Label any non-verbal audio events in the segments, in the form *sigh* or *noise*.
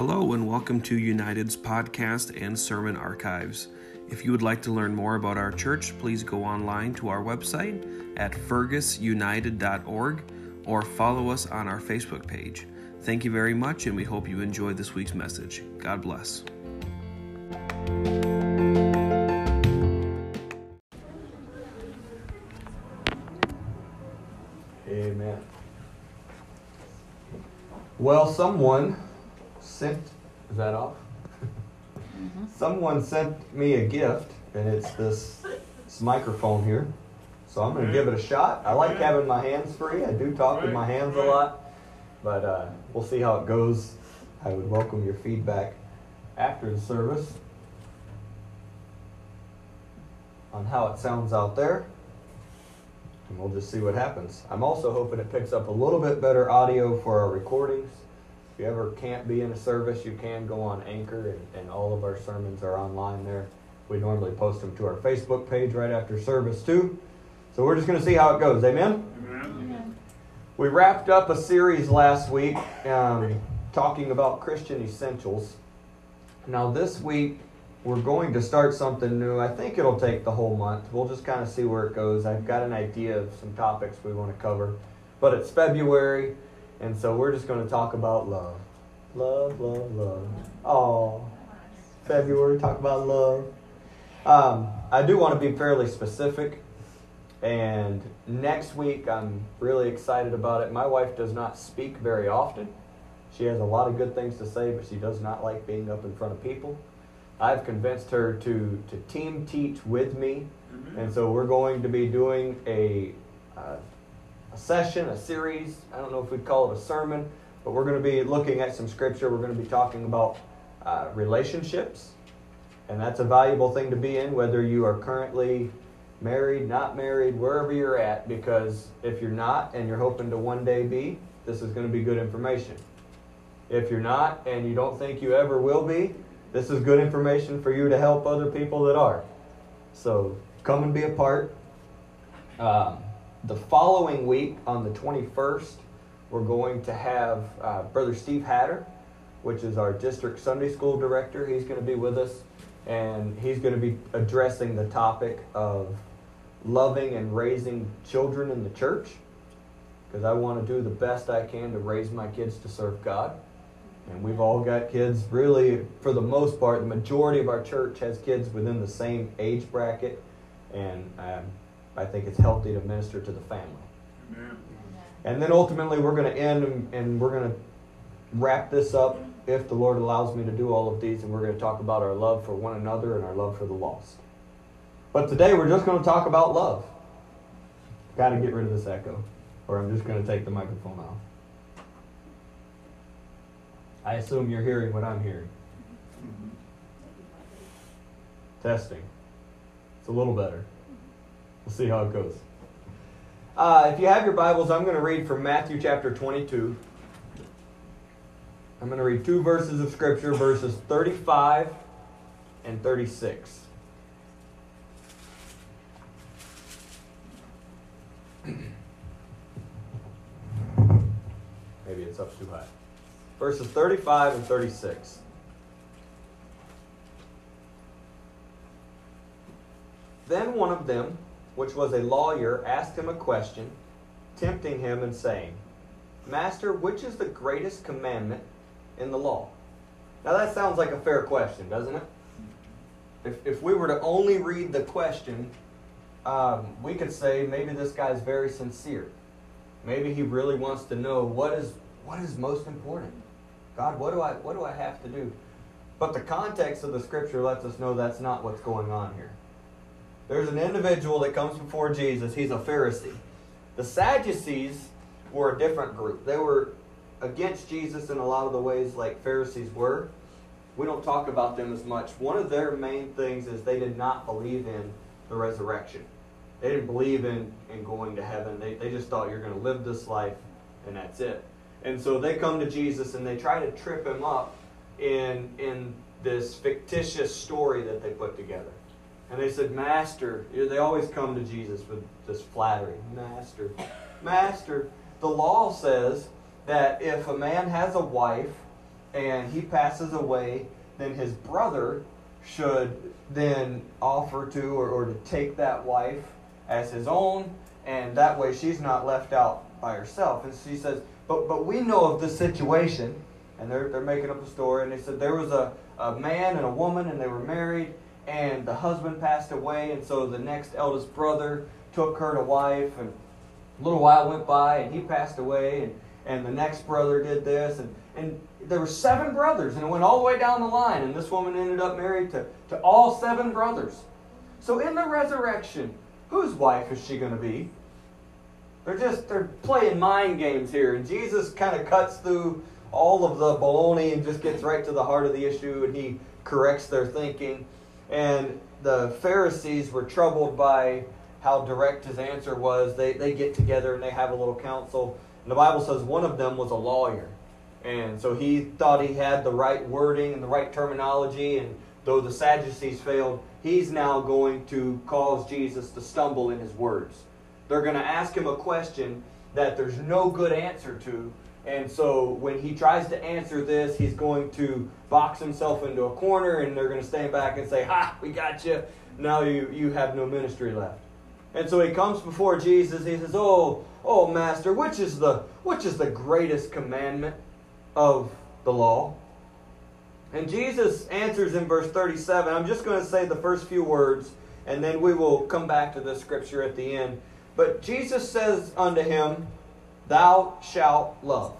Hello, and welcome to United's podcast and sermon archives. If you would like to learn more about our church, please go online to our website at fergusunited.org or follow us on our Facebook page. Thank you very much, and we hope you enjoy this week's message. God bless. Amen. Well, someone sent, is that off? Someone sent me a gift, and it's this, this microphone here. So I'm going to give it a shot. I like having my hands free. I do talk with my hands a lot, but uh, we'll see how it goes. I would welcome your feedback after the service on how it sounds out there. And we'll just see what happens. I'm also hoping it picks up a little bit better audio for our recordings. If you ever can't be in a service, you can go on Anchor, and, and all of our sermons are online there. We normally post them to our Facebook page right after service, too. So we're just going to see how it goes. Amen? Amen. We wrapped up a series last week um, talking about Christian essentials. Now, this week, we're going to start something new. I think it'll take the whole month. We'll just kind of see where it goes. I've got an idea of some topics we want to cover. But it's February, and so we're just going to talk about love. Love, love, love. Oh, February, talk about love. Um, I do want to be fairly specific. And next week, I'm really excited about it. My wife does not speak very often. She has a lot of good things to say, but she does not like being up in front of people. I've convinced her to, to team teach with me. And so we're going to be doing a, uh, a session, a series. I don't know if we'd call it a sermon, but we're going to be looking at some scripture. We're going to be talking about uh, relationships. And that's a valuable thing to be in, whether you are currently married, not married, wherever you're at, because if you're not and you're hoping to one day be, this is going to be good information. If you're not and you don't think you ever will be, this is good information for you to help other people that are. So come and be a part. Um, the following week, on the 21st, we're going to have uh, Brother Steve Hatter, which is our district Sunday school director. He's going to be with us, and he's going to be addressing the topic of loving and raising children in the church because I want to do the best I can to raise my kids to serve God. And we've all got kids, really, for the most part, the majority of our church has kids within the same age bracket. And um, I think it's healthy to minister to the family. Amen. And then ultimately, we're going to end and, and we're going to wrap this up if the Lord allows me to do all of these. And we're going to talk about our love for one another and our love for the lost. But today, we're just going to talk about love. Got to get rid of this echo, or I'm just going to take the microphone off. I assume you're hearing what I'm hearing. Mm-hmm. Testing. It's a little better. We'll see how it goes. Uh, if you have your Bibles, I'm going to read from Matthew chapter 22. I'm going to read two verses of Scripture, verses 35 and 36. *clears throat* Maybe it's up too high. Verses 35 and 36. Then one of them, which was a lawyer, asked him a question, tempting him and saying, Master, which is the greatest commandment in the law? Now that sounds like a fair question, doesn't it? If, if we were to only read the question, um, we could say maybe this guy's very sincere. Maybe he really wants to know what is what is most important. God, what do I what do I have to do? But the context of the scripture lets us know that's not what's going on here. There's an individual that comes before Jesus. He's a Pharisee. The Sadducees were a different group. They were against Jesus in a lot of the ways like Pharisees were. We don't talk about them as much. One of their main things is they did not believe in the resurrection. They didn't believe in, in going to heaven. They, they just thought you're going to live this life and that's it. And so they come to Jesus and they try to trip him up in, in this fictitious story that they put together. And they said, Master, they always come to Jesus with this flattery. Master, Master, the law says that if a man has a wife and he passes away, then his brother should then offer to or, or to take that wife as his own, and that way she's not left out by herself. And she says, But but we know of this situation, and they're they're making up a story, and they said there was a, a man and a woman and they were married, and the husband passed away, and so the next eldest brother took her to wife, and a little while went by, and he passed away, and, and the next brother did this, and, and there were seven brothers, and it went all the way down the line, and this woman ended up married to, to all seven brothers. So in the resurrection, whose wife is she going to be? They're just they're playing mind games here, and Jesus kind of cuts through all of the baloney and just gets right to the heart of the issue, and he corrects their thinking. And the Pharisees were troubled by how direct his answer was. They, they get together and they have a little council. And the Bible says one of them was a lawyer. And so he thought he had the right wording and the right terminology. And though the Sadducees failed, he's now going to cause Jesus to stumble in his words. They're going to ask him a question that there's no good answer to. And so when he tries to answer this, he's going to box himself into a corner and they're going to stand back and say, Ha, we got you. Now you, you have no ministry left. And so he comes before Jesus. He says, "Oh, oh, master, which is the which is the greatest commandment of the law?" And Jesus answers in verse 37. I'm just going to say the first few words and then we will come back to the scripture at the end. But Jesus says unto him, "Thou shalt love."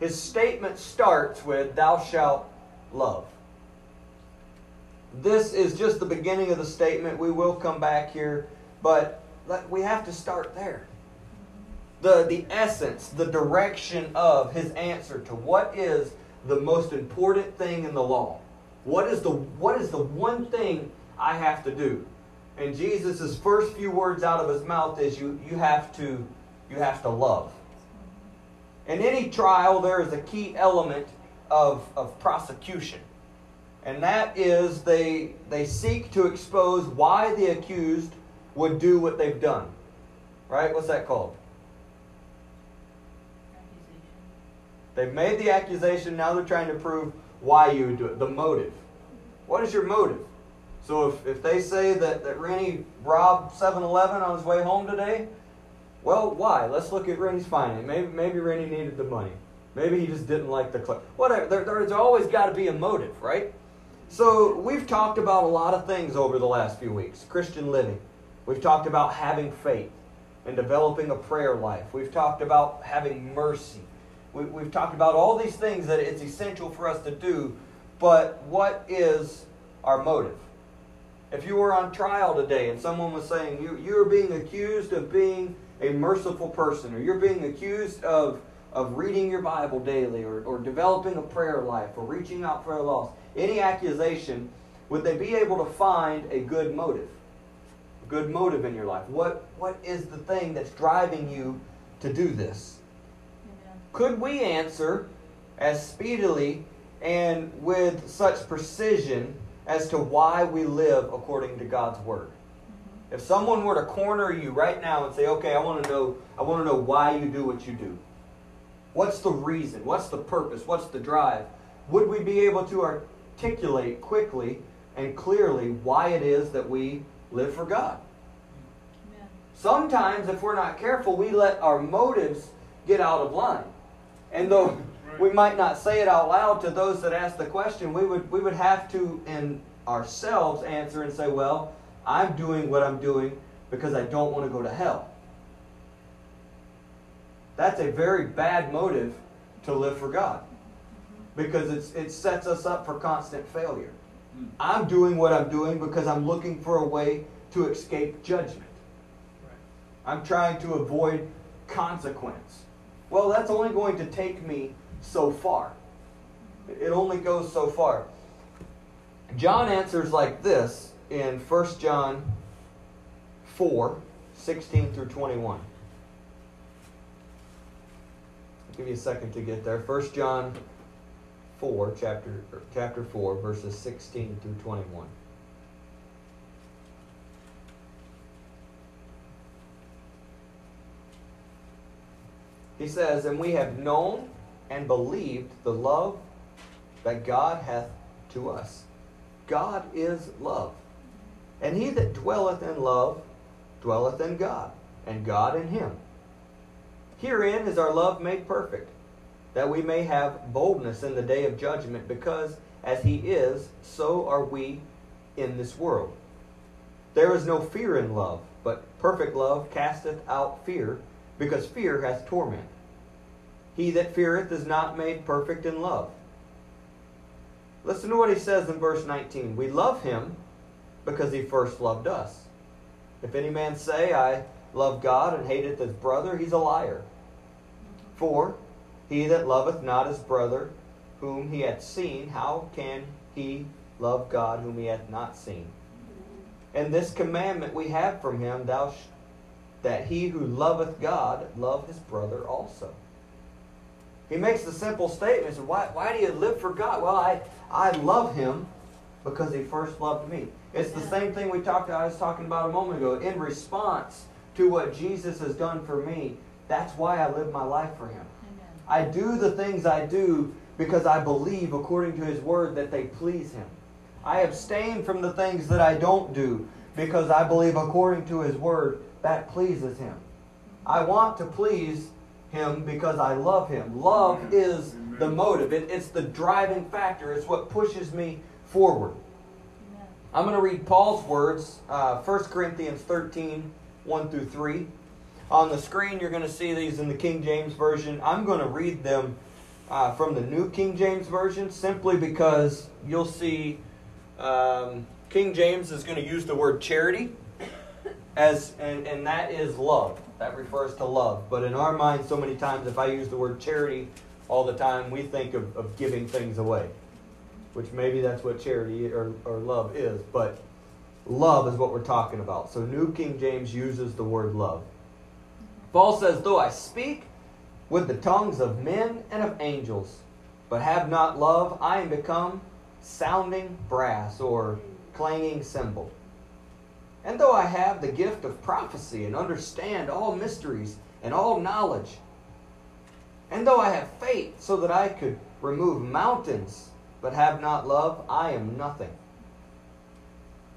His statement starts with, "Thou shalt love." This is just the beginning of the statement. We will come back here, but we have to start there. The, the essence, the direction of his answer to what is the most important thing in the law. What is the, what is the one thing I have to do? And Jesus' first few words out of his mouth is you, you, have to, you have to love. In any trial, there is a key element of, of prosecution and that is they they seek to expose why the accused would do what they've done. Right? What's that called? They've made the accusation, now they're trying to prove why you would do it, the motive. What is your motive? So if, if they say that, that Rennie robbed 7 Eleven on his way home today, well, why? Let's look at Rennie's finance. Maybe, maybe Rennie needed the money. Maybe he just didn't like the club. Whatever. There, there's always got to be a motive, right? So, we've talked about a lot of things over the last few weeks Christian living. We've talked about having faith and developing a prayer life. We've talked about having mercy. We, we've talked about all these things that it's essential for us to do, but what is our motive? If you were on trial today and someone was saying you, you're being accused of being a merciful person, or you're being accused of, of reading your Bible daily, or, or developing a prayer life, or reaching out for a lost, any accusation, would they be able to find a good motive? A good motive in your life. What, what is the thing that's driving you to do this? Could we answer as speedily and with such precision as to why we live according to God's word? If someone were to corner you right now and say, "Okay, I want to know I want to know why you do what you do." What's the reason? What's the purpose? What's the drive? Would we be able to articulate quickly and clearly why it is that we live for God. Amen. Sometimes, if we're not careful, we let our motives get out of line. And though we might not say it out loud to those that ask the question, we would, we would have to, in ourselves, answer and say, Well, I'm doing what I'm doing because I don't want to go to hell. That's a very bad motive to live for God because it's, it sets us up for constant failure. Hmm. I'm doing what I'm doing because I'm looking for a way to escape judgment. I'm trying to avoid consequence. Well, that's only going to take me so far. It only goes so far. John answers like this in 1 John 4 16 through 21. I'll give you a second to get there. 1 John 4, chapter, er, chapter 4, verses 16 through 21. He says, And we have known and believed the love that God hath to us. God is love. And he that dwelleth in love dwelleth in God, and God in him. Herein is our love made perfect, that we may have boldness in the day of judgment, because as he is, so are we in this world. There is no fear in love, but perfect love casteth out fear, because fear hath torment. He that feareth is not made perfect in love. Listen to what he says in verse 19. We love him because he first loved us. If any man say, I love God and hateth his brother, he's a liar. For he that loveth not his brother whom he hath seen, how can he love God whom he hath not seen? And this commandment we have from him, thou sh- that he who loveth God love his brother also. He makes the simple statement, why, why do you live for God? Well, I, I love him because he first loved me. It's the same thing we talked I was talking about a moment ago. In response to what Jesus has done for me, that's why I live my life for him. I do the things I do because I believe according to his word that they please him. I abstain from the things that I don't do because I believe according to his word that pleases him. I want to please him because I love him. Love is the motive, it, it's the driving factor, it's what pushes me forward. I'm going to read Paul's words, uh, 1 Corinthians 13, 1 through 3. On the screen, you're going to see these in the King James Version. I'm going to read them uh, from the New King James Version simply because you'll see um, King James is going to use the word charity as and, and that is love. That refers to love. But in our mind, so many times, if I use the word charity all the time, we think of, of giving things away, which maybe that's what charity or, or love is. But love is what we're talking about. So New King James uses the word love. Paul says, Though I speak with the tongues of men and of angels, but have not love, I am become sounding brass or clanging cymbal. And though I have the gift of prophecy and understand all mysteries and all knowledge, and though I have faith so that I could remove mountains, but have not love, I am nothing.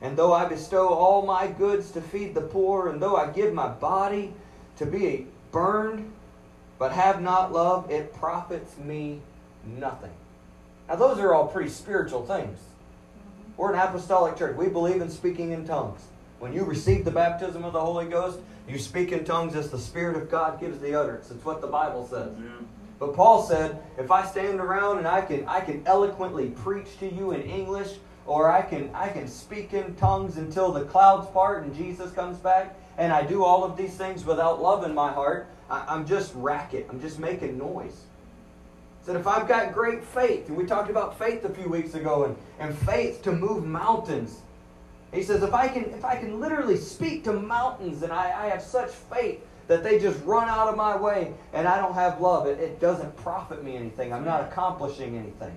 And though I bestow all my goods to feed the poor, and though I give my body to be burned, but have not love, it profits me nothing. Now, those are all pretty spiritual things. We're an apostolic church. We believe in speaking in tongues. When you receive the baptism of the Holy Ghost, you speak in tongues as the Spirit of God gives the utterance. It's what the Bible says. Yeah. But Paul said, if I stand around and I can I can eloquently preach to you in English, or I can I can speak in tongues until the clouds part and Jesus comes back, and I do all of these things without love in my heart, I, am just racket. I'm just making noise. He Said if I've got great faith, and we talked about faith a few weeks ago, and, and faith to move mountains. He says, if I can if I can literally speak to mountains and I, I have such faith that they just run out of my way and I don't have love, it, it doesn't profit me anything. I'm not accomplishing anything.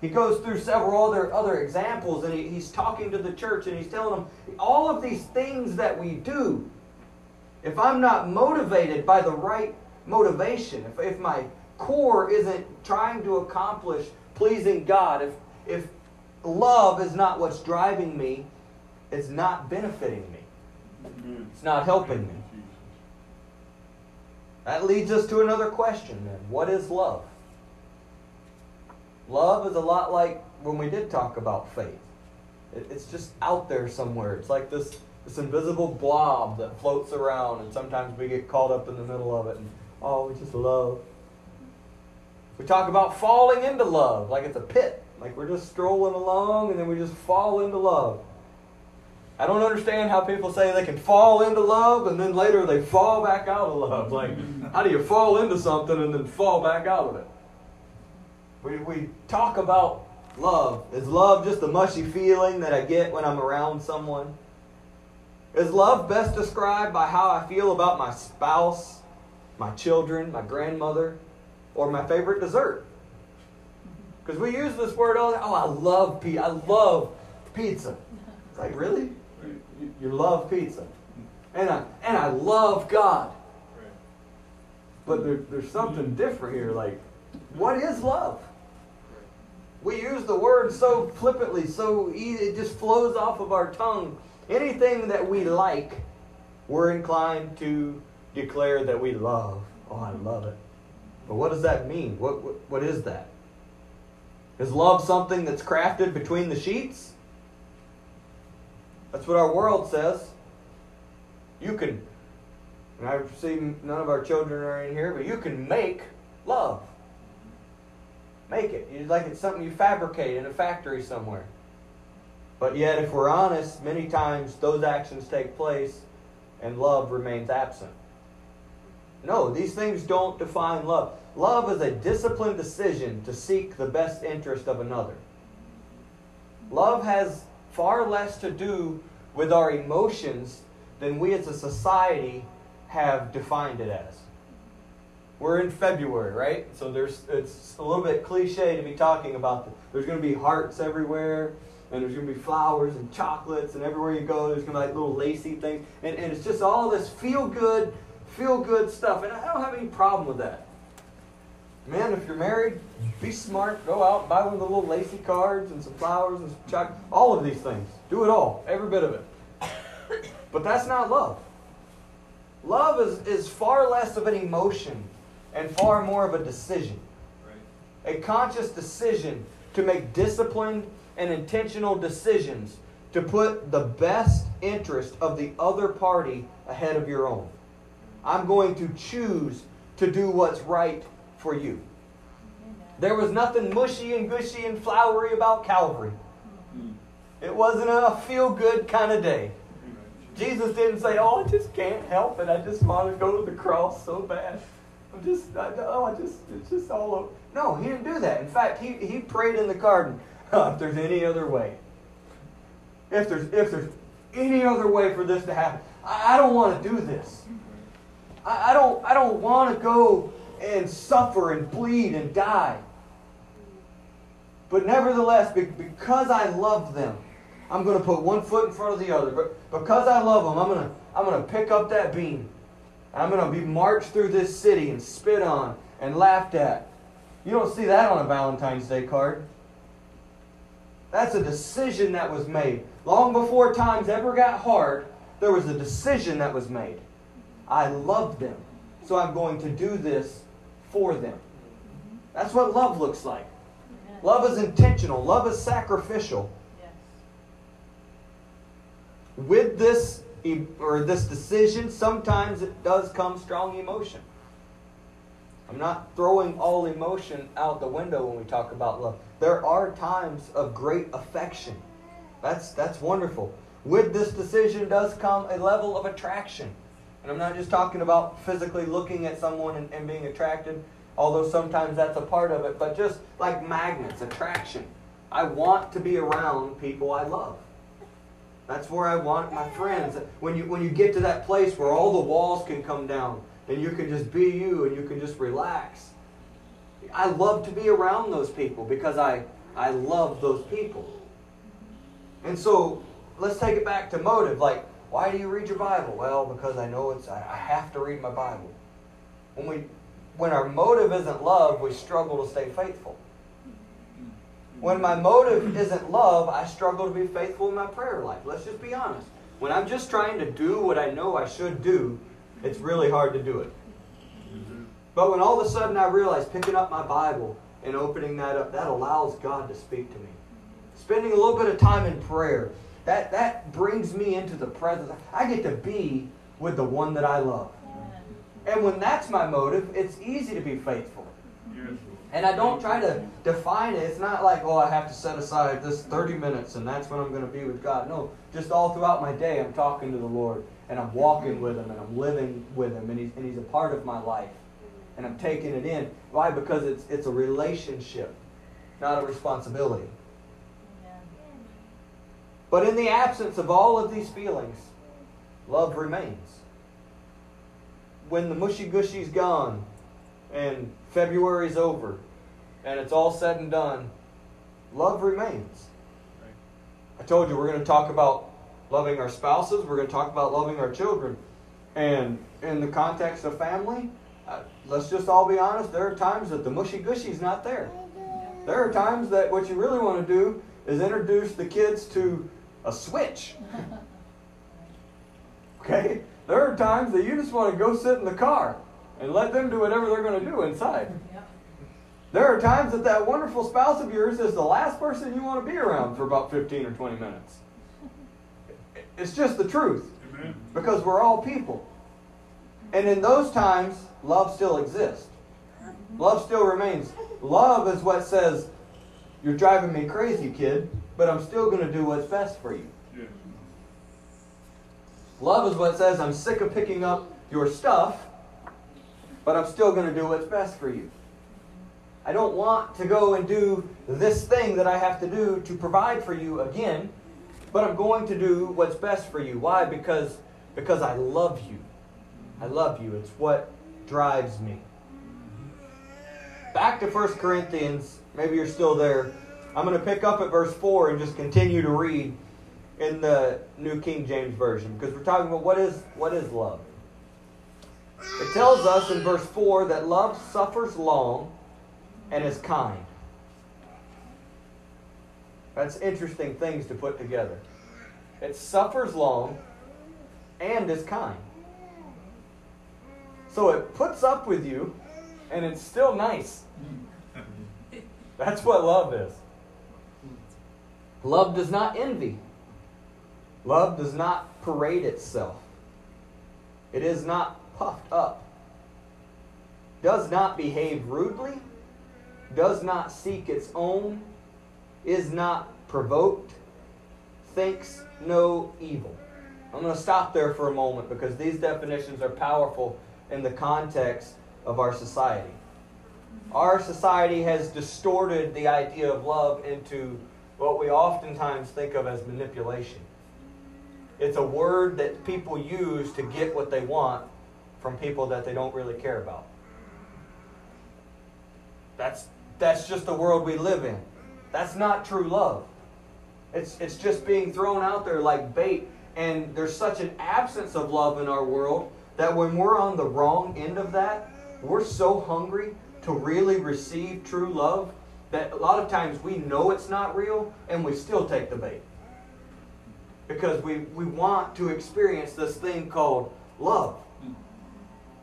He goes through several other, other examples and he, he's talking to the church and he's telling them all of these things that we do, if I'm not motivated by the right motivation, if, if my core isn't trying to accomplish pleasing God, if, if love is not what's driving me, it's not benefiting me, mm-hmm. it's not helping me. That leads us to another question then. What is love? Love is a lot like when we did talk about faith. It's just out there somewhere. It's like this, this invisible blob that floats around, and sometimes we get caught up in the middle of it, and oh, we just love. We talk about falling into love like it's a pit, like we're just strolling along and then we just fall into love. I don't understand how people say they can fall into love and then later they fall back out of love. *laughs* Like, how do you fall into something and then fall back out of it? We, we talk about love. Is love just a mushy feeling that I get when I'm around someone? Is love best described by how I feel about my spouse, my children, my grandmother, or my favorite dessert? Because we use this word all the time. Oh, I love pizza. I love pizza. It's like, really? You love pizza. And I, and I love God. But there, there's something different here. Like, what is love? We use the word so flippantly, so easy, it just flows off of our tongue. Anything that we like, we're inclined to declare that we love. Oh, I love it. But what does that mean? What, what, what is that? Is love something that's crafted between the sheets? That's what our world says. You can, and I see none of our children are in here, but you can make love. Make it. It's like it's something you fabricate in a factory somewhere. But yet, if we're honest, many times those actions take place and love remains absent. No, these things don't define love. Love is a disciplined decision to seek the best interest of another. Love has far less to do with our emotions than we as a society have defined it as. We're in February, right? So there's it's a little bit cliche to be talking about the, there's going to be hearts everywhere and there's going to be flowers and chocolates and everywhere you go there's going to be like little lacy things and, and it's just all this feel good feel good stuff and I don't have any problem with that. Man, if you're married, be smart. Go out, buy one of the little lacy cards and some flowers and some chocolate. All of these things. Do it all. Every bit of it. But that's not love. Love is, is far less of an emotion and far more of a decision. Right. A conscious decision to make disciplined and intentional decisions to put the best interest of the other party ahead of your own. I'm going to choose to do what's right for you. There was nothing mushy and gushy and flowery about Calvary. It wasn't a feel good kind of day. Jesus didn't say, Oh, I just can't help it. I just want to go to the cross so bad. I'm just, I, oh, I just, it's just all over. No, he didn't do that. In fact, he, he prayed in the garden, oh, *laughs* if there's any other way. If there's, if there's any other way for this to happen, I, I don't want to do this. I, I don't, I don't want to go and suffer and bleed and die. But nevertheless, because I love them, I'm going to put one foot in front of the other. But because I love them, I'm going to, I'm going to pick up that beam. I'm going to be marched through this city and spit on and laughed at. You don't see that on a Valentine's Day card. That's a decision that was made. Long before times ever got hard, there was a decision that was made. I love them, so I'm going to do this for them. That's what love looks like. Love is intentional, love is sacrificial. With this or this decision, sometimes it does come strong emotion. I'm not throwing all emotion out the window when we talk about love. There are times of great affection. That's that's wonderful. With this decision does come a level of attraction. And I'm not just talking about physically looking at someone and, and being attracted, although sometimes that's a part of it, but just like magnets, attraction. I want to be around people I love. That's where I want my friends. When you when you get to that place where all the walls can come down and you can just be you and you can just relax. I love to be around those people because I I love those people. And so let's take it back to motive. Like why do you read your Bible? Well, because I know it's I have to read my Bible. When we when our motive isn't love, we struggle to stay faithful. When my motive isn't love, I struggle to be faithful in my prayer life. Let's just be honest. When I'm just trying to do what I know I should do, it's really hard to do it. But when all of a sudden I realize picking up my Bible and opening that up, that allows God to speak to me. Spending a little bit of time in prayer, that, that brings me into the presence. I get to be with the one that I love. And when that's my motive, it's easy to be faithful. And I don't try to define it. It's not like, oh, I have to set aside this 30 minutes and that's when I'm going to be with God. No, just all throughout my day, I'm talking to the Lord and I'm walking with Him and I'm living with Him and He's, and he's a part of my life. And I'm taking it in. Why? Because it's, it's a relationship, not a responsibility. But in the absence of all of these feelings, love remains. When the mushy gushy's gone and February's over and it's all said and done, love remains. I told you we're going to talk about loving our spouses, we're going to talk about loving our children. And in the context of family, uh, let's just all be honest. There are times that the mushy gushy's not there. There are times that what you really want to do is introduce the kids to a switch. Okay? There are times that you just want to go sit in the car and let them do whatever they're going to do inside. There are times that that wonderful spouse of yours is the last person you want to be around for about 15 or 20 minutes. It's just the truth. Amen. Because we're all people. And in those times, love still exists. Love still remains. Love is what says, You're driving me crazy, kid, but I'm still going to do what's best for you. Yeah. Love is what says, I'm sick of picking up your stuff, but I'm still going to do what's best for you. I don't want to go and do this thing that I have to do to provide for you again, but I'm going to do what's best for you. Why? Because because I love you. I love you. It's what drives me. Back to 1 Corinthians, maybe you're still there. I'm going to pick up at verse 4 and just continue to read in the New King James Version because we're talking about what is what is love. It tells us in verse 4 that love suffers long and is kind. That's interesting things to put together. It suffers long and is kind. So it puts up with you and it's still nice. *laughs* That's what love is. Love does not envy. Love does not parade itself. It is not puffed up. Does not behave rudely does not seek its own, is not provoked, thinks no evil. I'm going to stop there for a moment because these definitions are powerful in the context of our society. Our society has distorted the idea of love into what we oftentimes think of as manipulation. It's a word that people use to get what they want from people that they don't really care about. That's that's just the world we live in. That's not true love. It's, it's just being thrown out there like bait. And there's such an absence of love in our world that when we're on the wrong end of that, we're so hungry to really receive true love that a lot of times we know it's not real and we still take the bait. Because we, we want to experience this thing called love.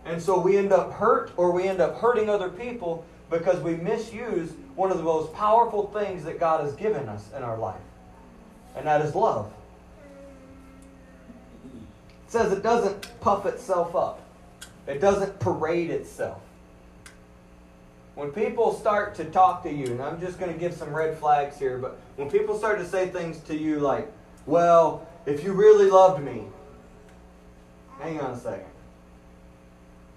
And so we end up hurt or we end up hurting other people because we misuse one of the most powerful things that God has given us in our life, and that is love. It says it doesn't puff itself up, it doesn't parade itself. When people start to talk to you, and I'm just going to give some red flags here, but when people start to say things to you like, well, if you really loved me, hang on a second.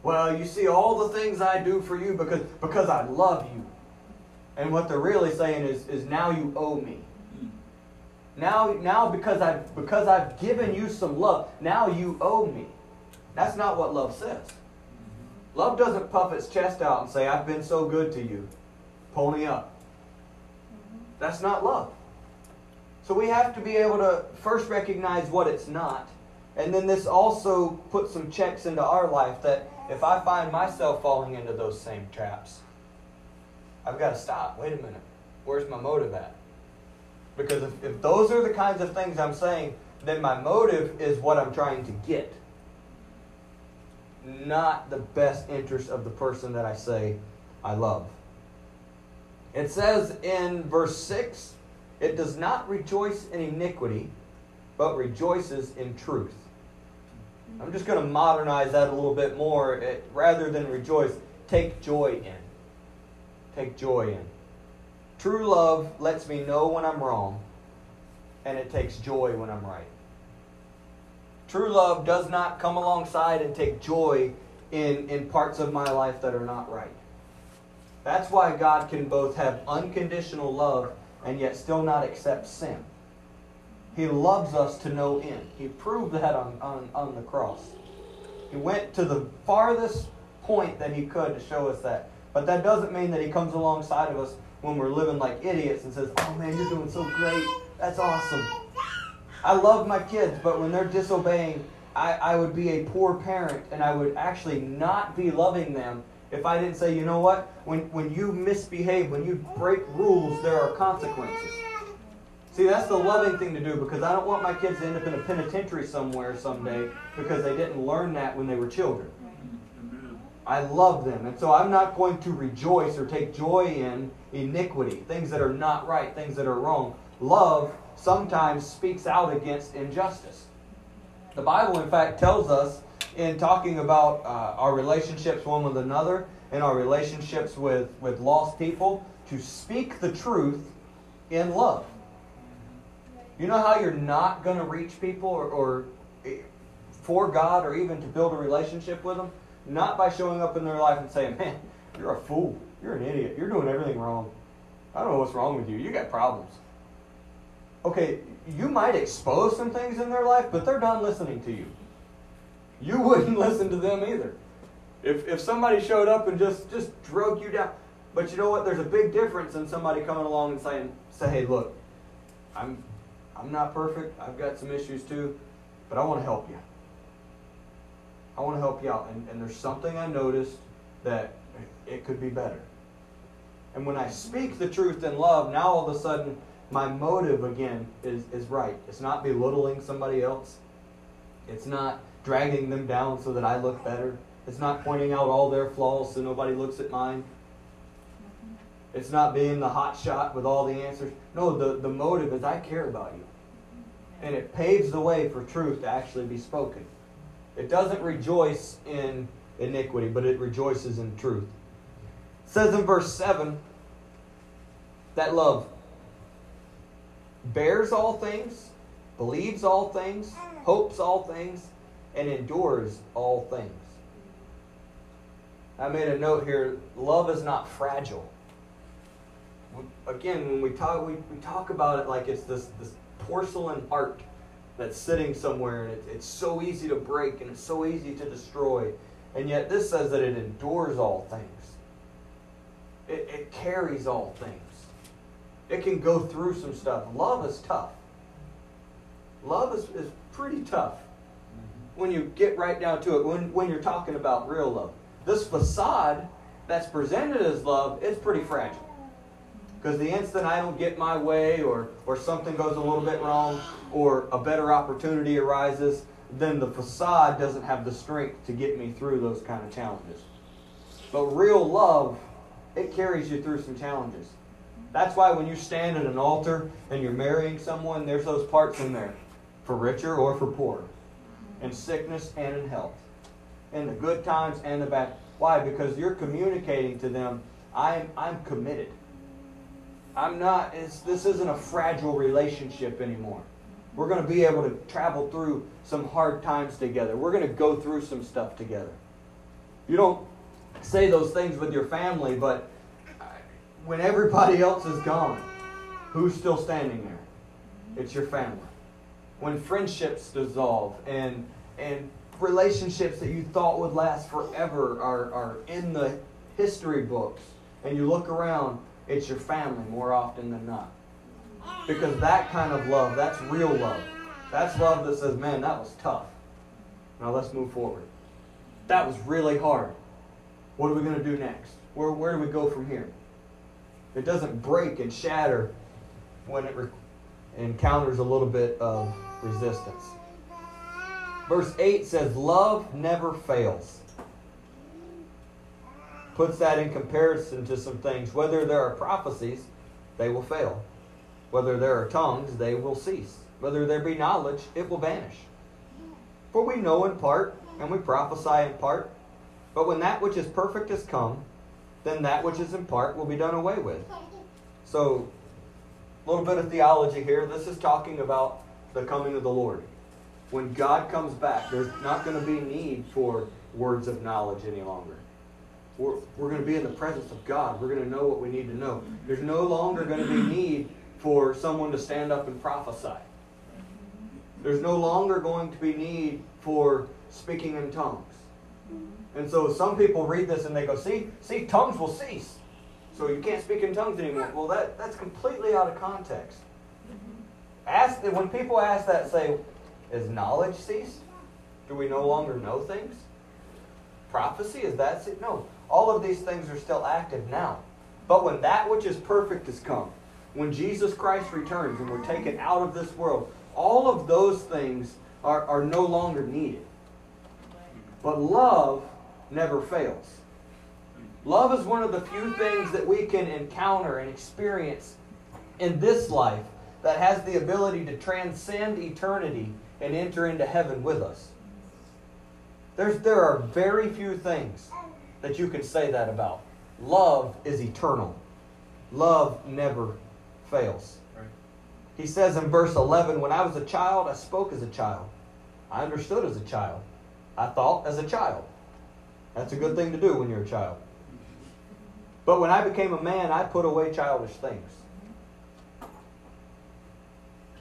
Well, you see all the things I do for you because, because I love you. And what they're really saying is, is now you owe me. Now, now because I've because I've given you some love, now you owe me. That's not what love says. Love doesn't puff its chest out and say, I've been so good to you. Pony up. Mm-hmm. That's not love. So we have to be able to first recognize what it's not. And then this also puts some checks into our life that if I find myself falling into those same traps, I've got to stop. Wait a minute. Where's my motive at? Because if, if those are the kinds of things I'm saying, then my motive is what I'm trying to get, not the best interest of the person that I say I love. It says in verse 6 it does not rejoice in iniquity, but rejoices in truth. I'm just going to modernize that a little bit more. It, rather than rejoice, take joy in. Take joy in. True love lets me know when I'm wrong, and it takes joy when I'm right. True love does not come alongside and take joy in, in parts of my life that are not right. That's why God can both have unconditional love and yet still not accept sin. He loves us to no end. He proved that on, on, on the cross. He went to the farthest point that he could to show us that. But that doesn't mean that he comes alongside of us when we're living like idiots and says, Oh man, you're doing so great. That's awesome. I love my kids, but when they're disobeying, I, I would be a poor parent and I would actually not be loving them if I didn't say, you know what? When, when you misbehave, when you break rules, there are consequences. See, that's the loving thing to do because I don't want my kids to end up in a penitentiary somewhere someday because they didn't learn that when they were children. I love them. And so I'm not going to rejoice or take joy in iniquity, things that are not right, things that are wrong. Love sometimes speaks out against injustice. The Bible, in fact, tells us in talking about uh, our relationships one with another and our relationships with, with lost people to speak the truth in love. You know how you're not going to reach people or, or eh, for God or even to build a relationship with them? Not by showing up in their life and saying, man, you're a fool. You're an idiot. You're doing everything wrong. I don't know what's wrong with you. You got problems. Okay, you might expose some things in their life, but they're done listening to you. You *laughs* wouldn't listen to them either. If, if somebody showed up and just, just drug you down, but you know what? There's a big difference in somebody coming along and saying, say, hey, look, I'm, I'm not perfect. I've got some issues too, but I want to help you. I want to help you out. And, and there's something I noticed that it could be better. And when I speak the truth in love, now all of a sudden my motive again is, is right. It's not belittling somebody else. It's not dragging them down so that I look better. It's not pointing out all their flaws so nobody looks at mine. It's not being the hot shot with all the answers. No, the, the motive is I care about you. And it paves the way for truth to actually be spoken. It doesn't rejoice in iniquity, but it rejoices in truth. It says in verse 7 that love bears all things, believes all things, hopes all things, and endures all things. I made a note here love is not fragile. Again, when we talk, we, we talk about it like it's this, this porcelain heart that's sitting somewhere and it, it's so easy to break and it's so easy to destroy. And yet, this says that it endures all things, it, it carries all things. It can go through some stuff. Love is tough. Love is, is pretty tough mm-hmm. when you get right down to it, when, when you're talking about real love. This facade that's presented as love is pretty fragile. Because the instant I don't get my way or, or something goes a little bit wrong or a better opportunity arises, then the facade doesn't have the strength to get me through those kind of challenges. But real love, it carries you through some challenges. That's why when you stand at an altar and you're marrying someone, there's those parts in there for richer or for poorer in sickness and in health, in the good times and the bad. Why? Because you're communicating to them, I'm, I'm committed. I'm not, this isn't a fragile relationship anymore. We're going to be able to travel through some hard times together. We're going to go through some stuff together. You don't say those things with your family, but when everybody else is gone, who's still standing there? It's your family. When friendships dissolve and and relationships that you thought would last forever are, are in the history books and you look around it's your family more often than not. Because that kind of love that's real love. That's love that says man that was tough. Now let's move forward. That was really hard. What are we going to do next? Where, where do we go from here it doesn't break and shatter when it re- encounters a little bit of resistance. Verse 8 says, Love never fails. Puts that in comparison to some things. Whether there are prophecies, they will fail. Whether there are tongues, they will cease. Whether there be knowledge, it will vanish. For we know in part, and we prophesy in part. But when that which is perfect has come, then that which is in part will be done away with. So, a little bit of theology here. This is talking about the coming of the Lord. When God comes back, there's not going to be need for words of knowledge any longer. We're, we're going to be in the presence of God. We're going to know what we need to know. There's no longer going to be need for someone to stand up and prophesy. There's no longer going to be need for speaking in tongues. And so some people read this and they go, see, see, tongues will cease. So you can't speak in tongues anymore. Well, that, that's completely out of context. Ask when people ask that, say, "Is knowledge ceased?" Do we no longer know things? Prophecy, is that it? No. All of these things are still active now. But when that which is perfect has come, when Jesus Christ returns and we're taken out of this world, all of those things are, are no longer needed. But love never fails. Love is one of the few things that we can encounter and experience in this life that has the ability to transcend eternity and enter into heaven with us. There's, there are very few things that you can say that about. Love is eternal. Love never fails. He says in verse 11, When I was a child, I spoke as a child. I understood as a child. I thought as a child. That's a good thing to do when you're a child. But when I became a man, I put away childish things.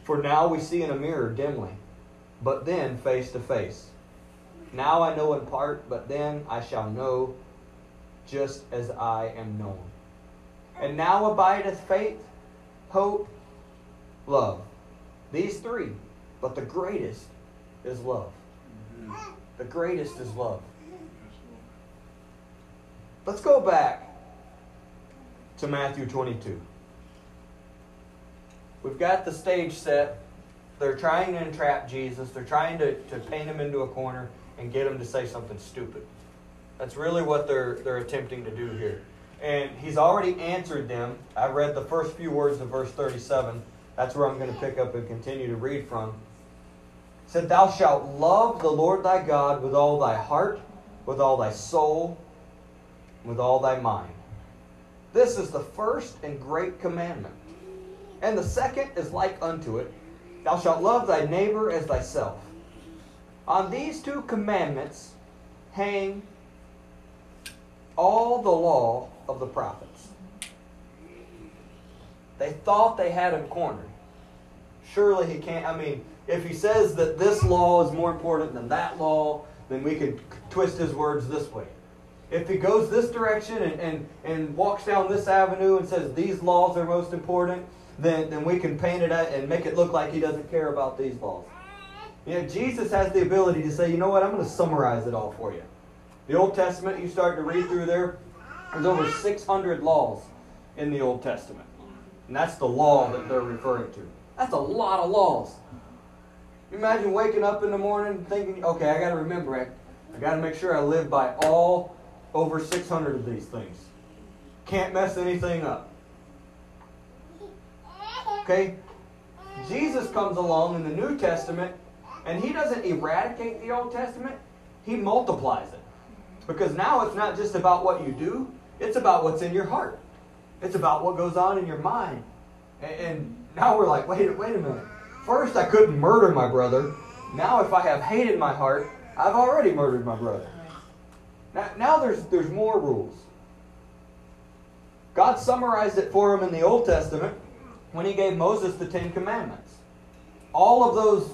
For now we see in a mirror dimly, but then face to face. Now I know in part, but then I shall know just as I am known. And now abideth faith, hope, love. These three, but the greatest is love. The greatest is love. Let's go back to Matthew 22. We've got the stage set. They're trying to entrap Jesus. They're trying to, to paint him into a corner and get him to say something stupid. That's really what they're, they're attempting to do here. And he's already answered them. I read the first few words of verse 37. That's where I'm going to pick up and continue to read from. said, Thou shalt love the Lord thy God with all thy heart, with all thy soul, with all thy mind. This is the first and great commandment. And the second is like unto it Thou shalt love thy neighbor as thyself. On these two commandments hang all the law of the prophets. They thought they had him cornered. Surely he can't. I mean, if he says that this law is more important than that law, then we can twist his words this way. If he goes this direction and, and, and walks down this avenue and says these laws are most important, then, then we can paint it and make it look like he doesn't care about these laws. Know, Jesus has the ability to say, you know what, I'm going to summarize it all for you. The Old Testament, you start to read through there, there's over 600 laws in the Old Testament. And that's the law that they're referring to. That's a lot of laws. Imagine waking up in the morning thinking, okay, I got to remember it. I got to make sure I live by all over 600 of these things. Can't mess anything up. Okay? Jesus comes along in the New Testament and he doesn't eradicate the Old Testament, he multiplies it. Because now it's not just about what you do, it's about what's in your heart. It's about what goes on in your mind. And now we're like, wait, wait a minute. First, I couldn't murder my brother. Now, if I have hate in my heart, I've already murdered my brother. Now, now there's, there's more rules. God summarized it for him in the Old Testament when he gave Moses the Ten Commandments. All of those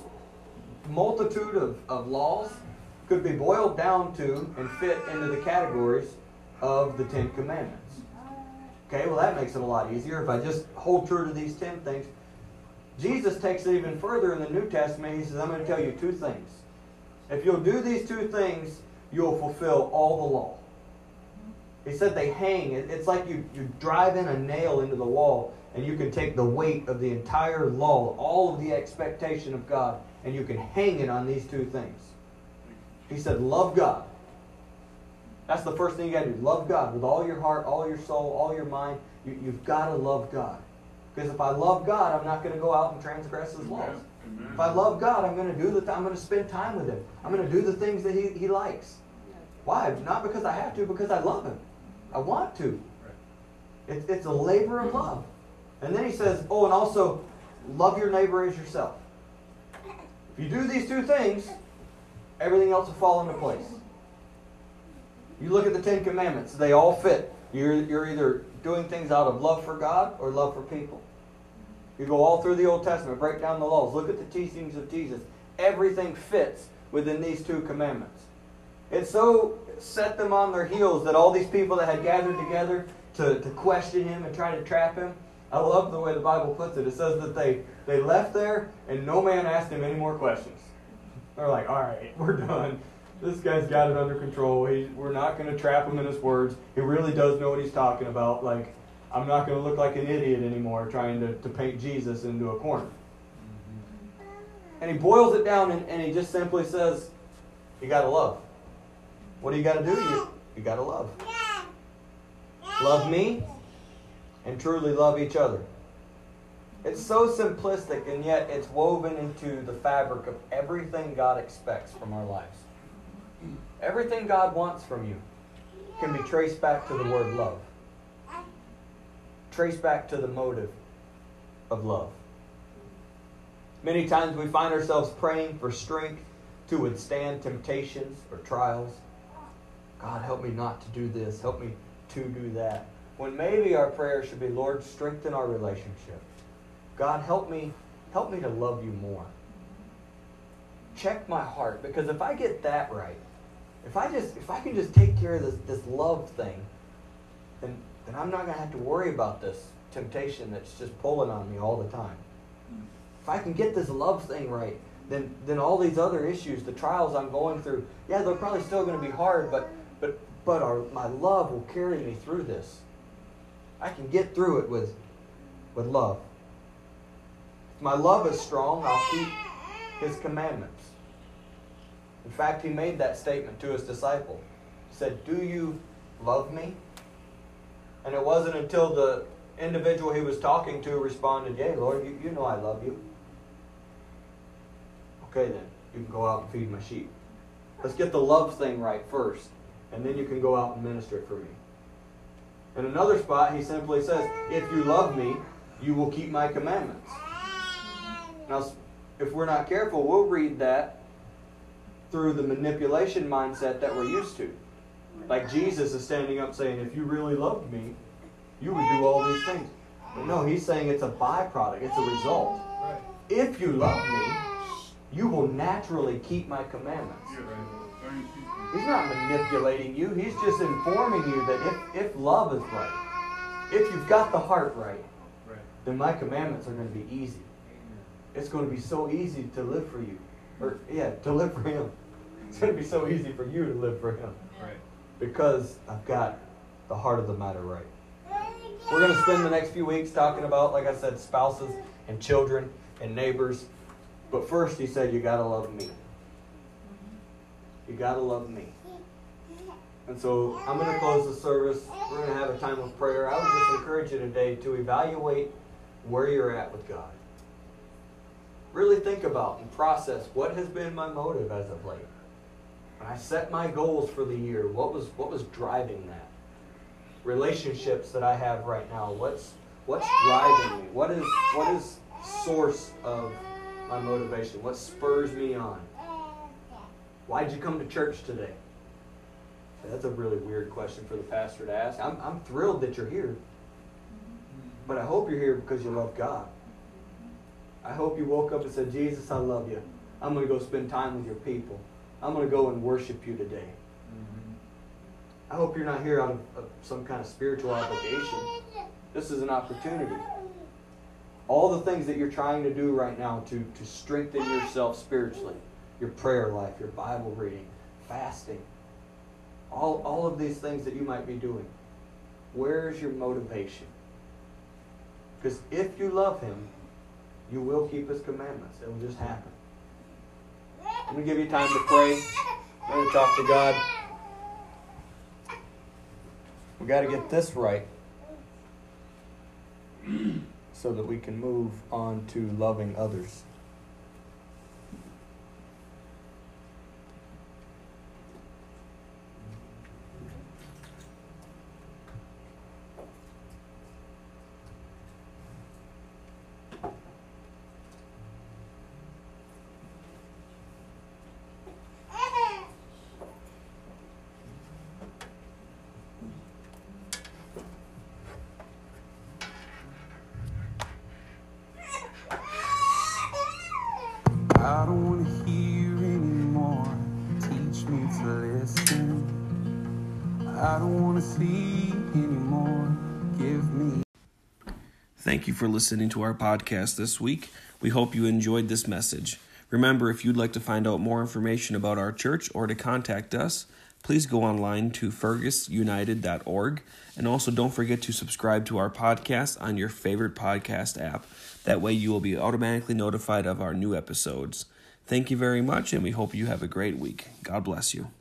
multitude of, of laws could be boiled down to and fit into the categories of the Ten Commandments. Okay, well, that makes it a lot easier if I just hold true to these ten things. Jesus takes it even further in the New Testament. He says, I'm going to tell you two things. If you'll do these two things, you'll fulfill all the law. He said they hang. It's like you, you drive in a nail into the wall and you can take the weight of the entire law, all of the expectation of God, and you can hang it on these two things. He said, Love God. That's the first thing you got to do. Love God with all your heart, all your soul, all your mind. You, you've got to love God. Because if I love God, I'm not going to go out and transgress His laws. Amen. If I love God, I'm going to do the. I'm going to spend time with Him. I'm going to do the things that He, he likes. Why? Not because I have to, because I love Him. I want to. It's, it's a labor of love. And then He says, oh, and also love your neighbor as yourself. If you do these two things, everything else will fall into place. You look at the Ten Commandments, they all fit. You're, you're either doing things out of love for God or love for people. You go all through the Old Testament, break down the laws, look at the teachings of Jesus. Everything fits within these two commandments. It so set them on their heels that all these people that had gathered together to, to question him and try to trap him, I love the way the Bible puts it. It says that they, they left there and no man asked him any more questions. They're like, all right, we're done. This guy's got it under control. He, we're not going to trap him in his words. He really does know what he's talking about. Like, I'm not going to look like an idiot anymore trying to, to paint Jesus into a corner. Mm-hmm. And he boils it down and, and he just simply says, You got to love. What do you got to do? You, you got to love. Love me and truly love each other. It's so simplistic, and yet it's woven into the fabric of everything God expects from our lives. Everything God wants from you can be traced back to the word love, traced back to the motive of love. Many times we find ourselves praying for strength to withstand temptations or trials. God, help me not to do this. Help me to do that. When maybe our prayer should be, Lord, strengthen our relationship. God, help me, help me to love you more. Check my heart, because if I get that right, if I just if I can just take care of this, this love thing, then then I'm not gonna have to worry about this temptation that's just pulling on me all the time. If I can get this love thing right, then then all these other issues, the trials I'm going through, yeah, they're probably still gonna be hard, but but but our, my love will carry me through this. I can get through it with with love. If my love is strong, I'll keep his commandments. In fact, he made that statement to his disciple. He said, Do you love me? And it wasn't until the individual he was talking to responded, Yea, Lord, you, you know I love you. Okay, then, you can go out and feed my sheep. Let's get the love thing right first, and then you can go out and minister for me. In another spot, he simply says, If you love me, you will keep my commandments. Now, if we're not careful, we'll read that through the manipulation mindset that we're used to. Like Jesus is standing up saying, If you really loved me, you would do all these things. But no, he's saying it's a byproduct, it's a result. If you love me, you will naturally keep my commandments. He's not manipulating you, he's just informing you that if, if love is right, if you've got the heart right, then my commandments are going to be easy. It's going to be so easy to live for you. Or, yeah, to live for Him. It's going to be so easy for you to live for Him. Right. Because I've got the heart of the matter right. We're going to spend the next few weeks talking about, like I said, spouses and children and neighbors. But first, He said, You got to love me. You got to love me. And so I'm going to close the service. We're going to have a time of prayer. I would just encourage you today to evaluate where you're at with God. Really think about and process what has been my motive as of late. When I set my goals for the year, what was what was driving that? Relationships that I have right now, what's what's driving me? What is what is source of my motivation? What spurs me on? Why'd you come to church today? That's a really weird question for the pastor to ask. I'm, I'm thrilled that you're here. But I hope you're here because you love God. I hope you woke up and said, Jesus, I love you. I'm going to go spend time with your people. I'm going to go and worship you today. I hope you're not here out of, of some kind of spiritual obligation. This is an opportunity. All the things that you're trying to do right now to, to strengthen yourself spiritually your prayer life, your Bible reading, fasting, all, all of these things that you might be doing. Where's your motivation? Because if you love Him, you will keep His commandments. It will just happen. I'm going to give you time to pray. I'm going to talk to God. We got to get this right *clears throat* so that we can move on to loving others. For listening to our podcast this week. We hope you enjoyed this message. Remember, if you'd like to find out more information about our church or to contact us, please go online to fergusunited.org. And also, don't forget to subscribe to our podcast on your favorite podcast app. That way, you will be automatically notified of our new episodes. Thank you very much, and we hope you have a great week. God bless you.